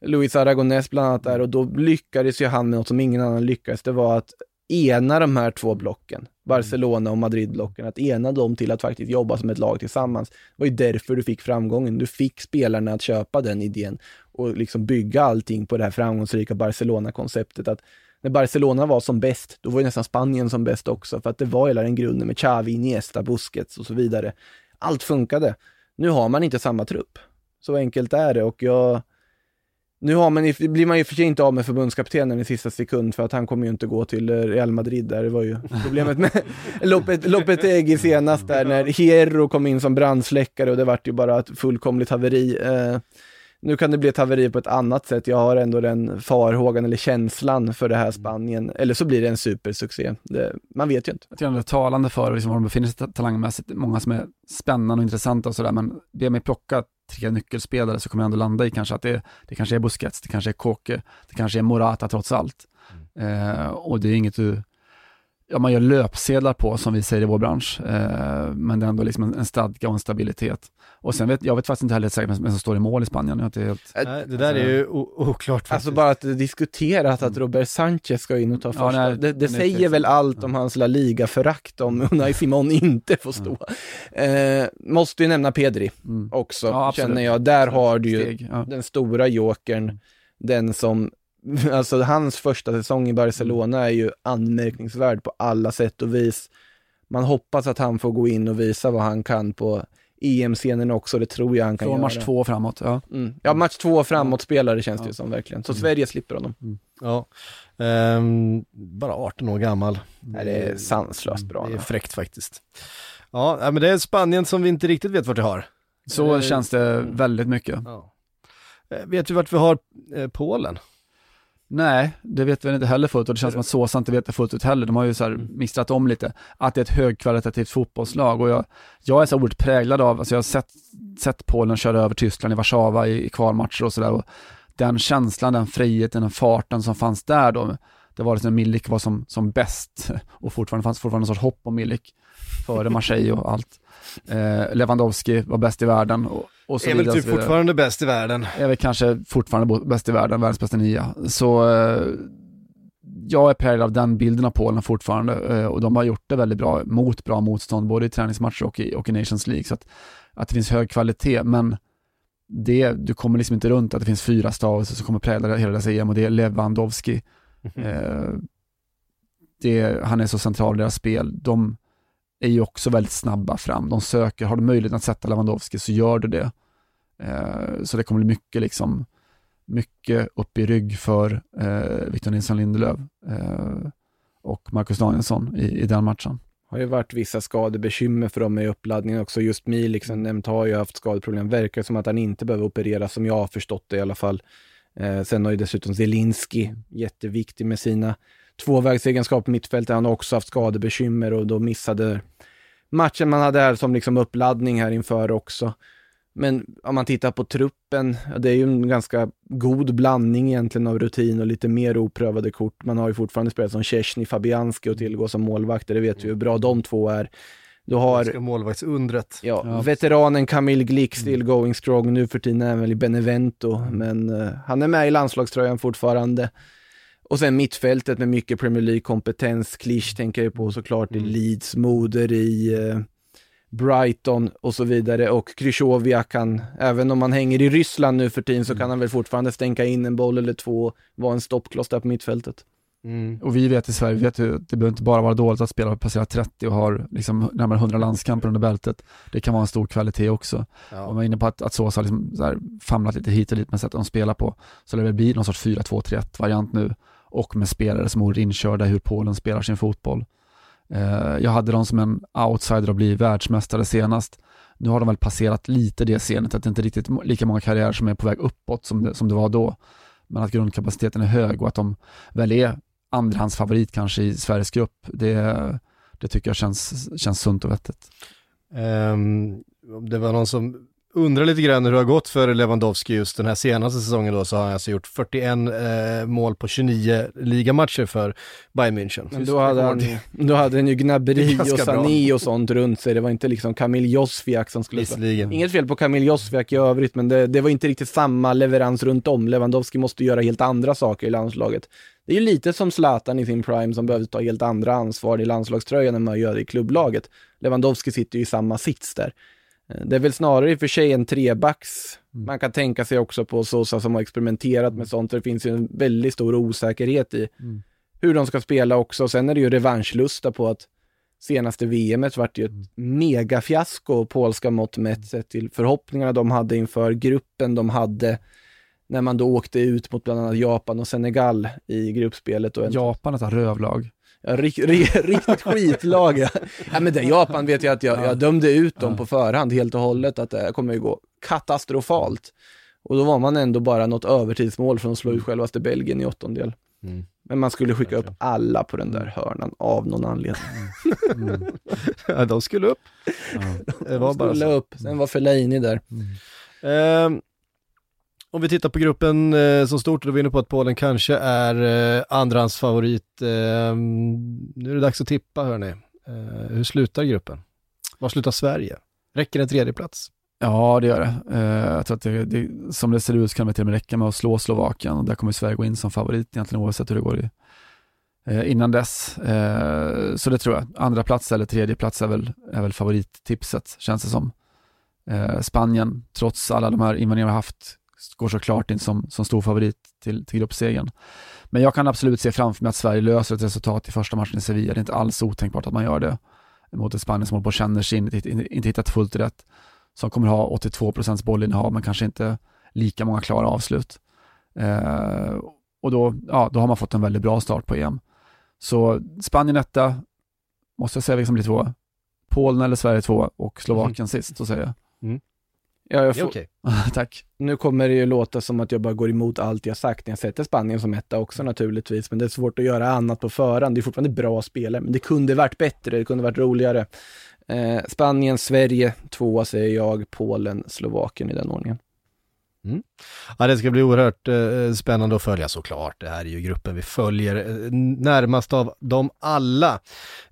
Luis Aragonés bland annat där och då lyckades ju han med något som ingen annan lyckades. Det var att ena de här två blocken, Barcelona och Madrid-blocken, att ena dem till att faktiskt jobba som ett lag tillsammans. Det var ju därför du fick framgången. Du fick spelarna att köpa den idén och liksom bygga allting på det här framgångsrika Barcelona-konceptet. Att när Barcelona var som bäst, då var ju nästan Spanien som bäst också, för att det var hela den grunden med Xavi, Iniesta, Busquets och så vidare. Allt funkade. Nu har man inte samma trupp. Så enkelt är det och jag nu har man, blir man ju för sig inte av med förbundskaptenen i sista sekund för att han kommer ju inte gå till Real Madrid där. Det var ju problemet med Lopet, Lopetegui senast där när Hierro kom in som brandsläckare och det vart ju bara ett fullkomligt haveri. Nu kan det bli ett haveri på ett annat sätt. Jag har ändå den farhågan eller känslan för det här Spanien. Eller så blir det en supersuccé. Det, man vet ju inte. Jag tycker det är talande för liksom, var de befinner sig talangmässigt. Många som är spännande och intressanta och sådär. Men be mig plocka tre nyckelspelare så kommer jag ändå landa i kanske att det, det kanske är Busquets, det kanske är Koke, det kanske är Morata trots allt. Mm. Eh, och det är inget du ja, man gör löpsedlar på, som vi säger i vår bransch. Eh, men det är ändå liksom en, en stadga och en stabilitet. Och sen vet jag vet faktiskt inte heller säkert vem som står i mål i Spanien. Jag inte helt... Nej, det där är ju oklart faktiskt. Alltså bara att det diskuterat att Robert Sanchez ska in och ta Ja, första, nej, det, det det säger tveksamt. väl allt om hans La Liga-förakt om Unai Simon inte får stå. Eh, måste ju nämna Pedri Mm. också, Ja, känner jag. Där har du ju Steg, ja. den stora jokern, den som, alltså hans första säsong i Barcelona är ju anmärkningsvärd på alla sätt och vis. Man hoppas att han får gå in och visa vad han kan på EM-scenen också, det tror jag han kan Från göra. match två framåt, ja. Mm. Ja, match två framåt spelare känns det Ja. ju som verkligen. Så Mm. Sverige slipper honom. Ja. Ehm, bara 18 år gammal. Nej, det är sanslöst bra. Det är fräckt faktiskt. Ja, men det är Spanien som vi inte riktigt vet vart det har. Så Eh, känns det väldigt mycket. Ja. Eh, Vet vi vart vi har eh, Polen? Nej, det vet vi inte heller fullt och det känns som att Sosa inte vet det fullt ut heller. De har ju så här Mm. mistrat om lite. Att det är ett högkvalitativt fotbollslag och jag, jag är så oerhört präglad av, alltså jag har sett, sett Polen köra över Tyskland i Warszawa i, i kvalmatcher och sådär. Den känslan, den friheten, den farten som fanns där då. Det var det när Milik var som, som bäst och fortfarande fanns fortfarande en sorts hopp om Milik före Marseille och allt. Eh, Lewandowski var bäst i världen och, och så är väl typ fortfarande bäst i världen. är väl kanske fortfarande bäst i världen, världens bästa nia. Så eh, jag är präglad av den bilden av Polen fortfarande eh, och de har gjort det väldigt bra mot bra motstånd, både i träningsmatcher och i, och i Nations League. Så att, att det finns hög kvalitet, men det, du kommer liksom inte runt att det finns fyra stavelser som kommer prägla hela deras EM och det är Lewandowski. Eh, det, han är så central i deras spel. De är ju också väldigt snabba fram. De söker, har du möjlighet att sätta Lewandowski så gör du det. Eh, så det kommer bli mycket liksom, mycket upp i rygg för eh, Victor Nilsson Lindelöf eh, och Marcus Danielsson i, i den matchen. har ju varit vissa skadebekymmer för dem i uppladdningen också. Just Milik som nämnt har ju haft skadeproblem. Verkar som att han inte behöver opereras som jag har förstått det i alla fall. Eh, sen har ju dessutom Zelinski, jätteviktig med sina tvåvägsegenskaper på mittfältet. Han har också haft skadebekymmer och då missade matchen man hade här som liksom uppladdning här inför också. Men om man tittar på truppen, det är ju en ganska god blandning egentligen av rutin och lite mer oprövade kort. Man har ju fortfarande spelat som Szczesny, Fabianski och tillgå som målvakter, det vet vi hur bra de två är. Du har målvaktsundret. ja, Ja. veteranen Camille Glick still going strong, nu för tiden är han väl i Benevento, men eh, han är med i landslagströjan fortfarande. Och sen mittfältet med mycket Premier League-kompetens, Klisch tänker jag på såklart i Mm. Leeds, Moder i eh, Brighton och så vidare och Krychowiak kan, även om han hänger i Ryssland nu för tiden så kan han väl fortfarande stänka in en boll eller två och vara en stoppkloss där på mittfältet. Mm. Och vi vet i Sverige, vi vet ju, det behöver inte bara vara dåligt att spela och passera 30 och har liksom närmare 100 landskamper under bältet. Det kan vara en stor kvalitet också. Om Ja. man är inne på att, att Sosa har liksom så här famlat lite hit och dit med sättet de spelar på, så det bli någon sorts 4-2-3-1 variant nu och med spelare som är inkörda i hur Polen spelar sin fotboll. Eh, jag hade dem som en outsider att bli världsmästare senast. Nu har de väl passerat lite det scenet, att det inte är riktigt lika många karriärer som är på väg uppåt som det, som det var då. Men att grundkapaciteten är hög och att de väl är andrahandsfavorit kanske i Sveriges grupp, det, det tycker jag känns, känns sunt och vettigt. Um, det var någon som undrar lite grann hur det har gått för Lewandowski just den här senaste säsongen då så har han alltså gjort 41 eh, mål på 29 ligamatcher för Bayern München. Men då hade han, då hade han ju Gnabry och Sané och sånt runt sig, det var inte liksom Camille Josviak som skulle. Visserligen. Inget fel på Camille Josviak i övrigt, men det, det var inte riktigt samma leverans runt om. Lewandowski måste göra helt andra saker i landslaget. Det är ju lite som Zlatan i sin prime som behövde ta helt andra ansvar i landslagströjan än man gör i klubblaget. Lewandowski sitter ju i samma sits där. Det är väl snarare i och för sig en trebacks. Mm. Man kan tänka sig också på Sosa som har experimenterat med sånt. Det finns ju en väldigt stor osäkerhet i Mm. hur de ska spela också. Sen är det ju revanschlusta på att senaste VMet vart ju ett megafiasko polska mått mätt sett till förhoppningarna de hade inför gruppen de hade när man då åkte ut mot bland annat Japan och Senegal i gruppspelet. Och en, Japan, ett rövlag. Rik, ri, riktigt skitlag. Ja. ja, men det Japan vet jag att jag, jag dömde ut dem på förhand helt och hållet att det kommer ju gå katastrofalt. Och då var man ändå bara något övertidsmål från att slå ut självaste Belgien i åttondel. Mm. Men man skulle skicka upp alla på den där hörnan av någon anledning. Mm. Ja, de skulle upp. Ja. Det var bara skulle så. upp, sen var Fellaini där. Mm. Ehm, om vi tittar på gruppen eh, som stort, då är vi inne på att Polen kanske är eh, andrahandsfavorit. Eh, nu är det dags att tippa hörni. Eh, hur slutar gruppen? Var slutar Sverige? Räcker en tredje plats? Ja, det gör det. Eh, jag tror att det, det, som det ser ut så kan det till och med räcka med att slå Slovakien och där kommer Sverige gå in som favorit egentligen oavsett hur det går i, eh, innan dess. Eh, så det tror jag. Andra plats eller tredje plats är väl, är väl favorittipset känns det som. Eh, Spanien, trots alla de här invändningar vi haft, går såklart in som, som stor favorit till, till gruppsegern. Men jag kan absolut se framför mig att Sverige löser ett resultat i första matchen i Sevilla. Det är inte alls otänkbart att man gör det mot ett Spanien som håller på och känner sig in, inte, inte hittat fullt rätt. Som kommer ha 82 procents bollinnehav men kanske inte lika många klara avslut. Eh, och då, ja, då har man fått en väldigt bra start på EM. Så Spanien etta, måste jag säga vilka som blir två. Polen eller Sverige två och Slovakien mm. sist, så säger jag. Mm. Ja, jag får... okay. Tack. Nu kommer det ju låta som att jag bara går emot allt jag sagt när jag sätter Spanien som etta också naturligtvis, men det är svårt att göra annat på förhand. Det är fortfarande bra spelare, men det kunde varit bättre, det kunde varit roligare. Eh, Spanien, Sverige, tvåa säger jag, Polen, Slovakien i den ordningen. Mm. Ja, det ska bli oerhört eh, spännande att följa såklart. Det här är ju gruppen vi följer eh, närmast av dem alla.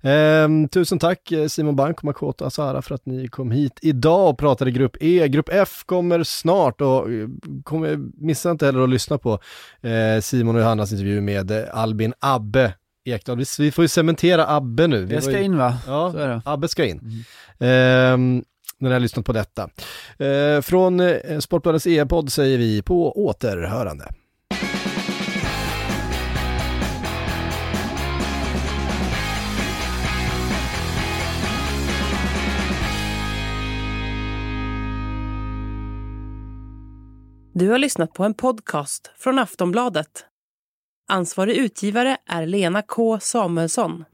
Eh, tusen tack eh, Simon Bank och Makoto Asara för att ni kom hit idag och pratade Grupp E. Grupp F kommer snart och eh, kommer, missa inte heller att lyssna på eh, Simon och Johannas intervju med Albin Abbe Ekdal. Vi får ju cementera Abbe nu. Vi det ska ju... in va? Ja, Abbe ska in. Mm. När ni har lyssnat på detta. Eh, från eh, Sportbladets e-podd säger vi på återhörande. Du har lyssnat på en podcast från Aftonbladet. Ansvarig utgivare är Lena K Samuelsson.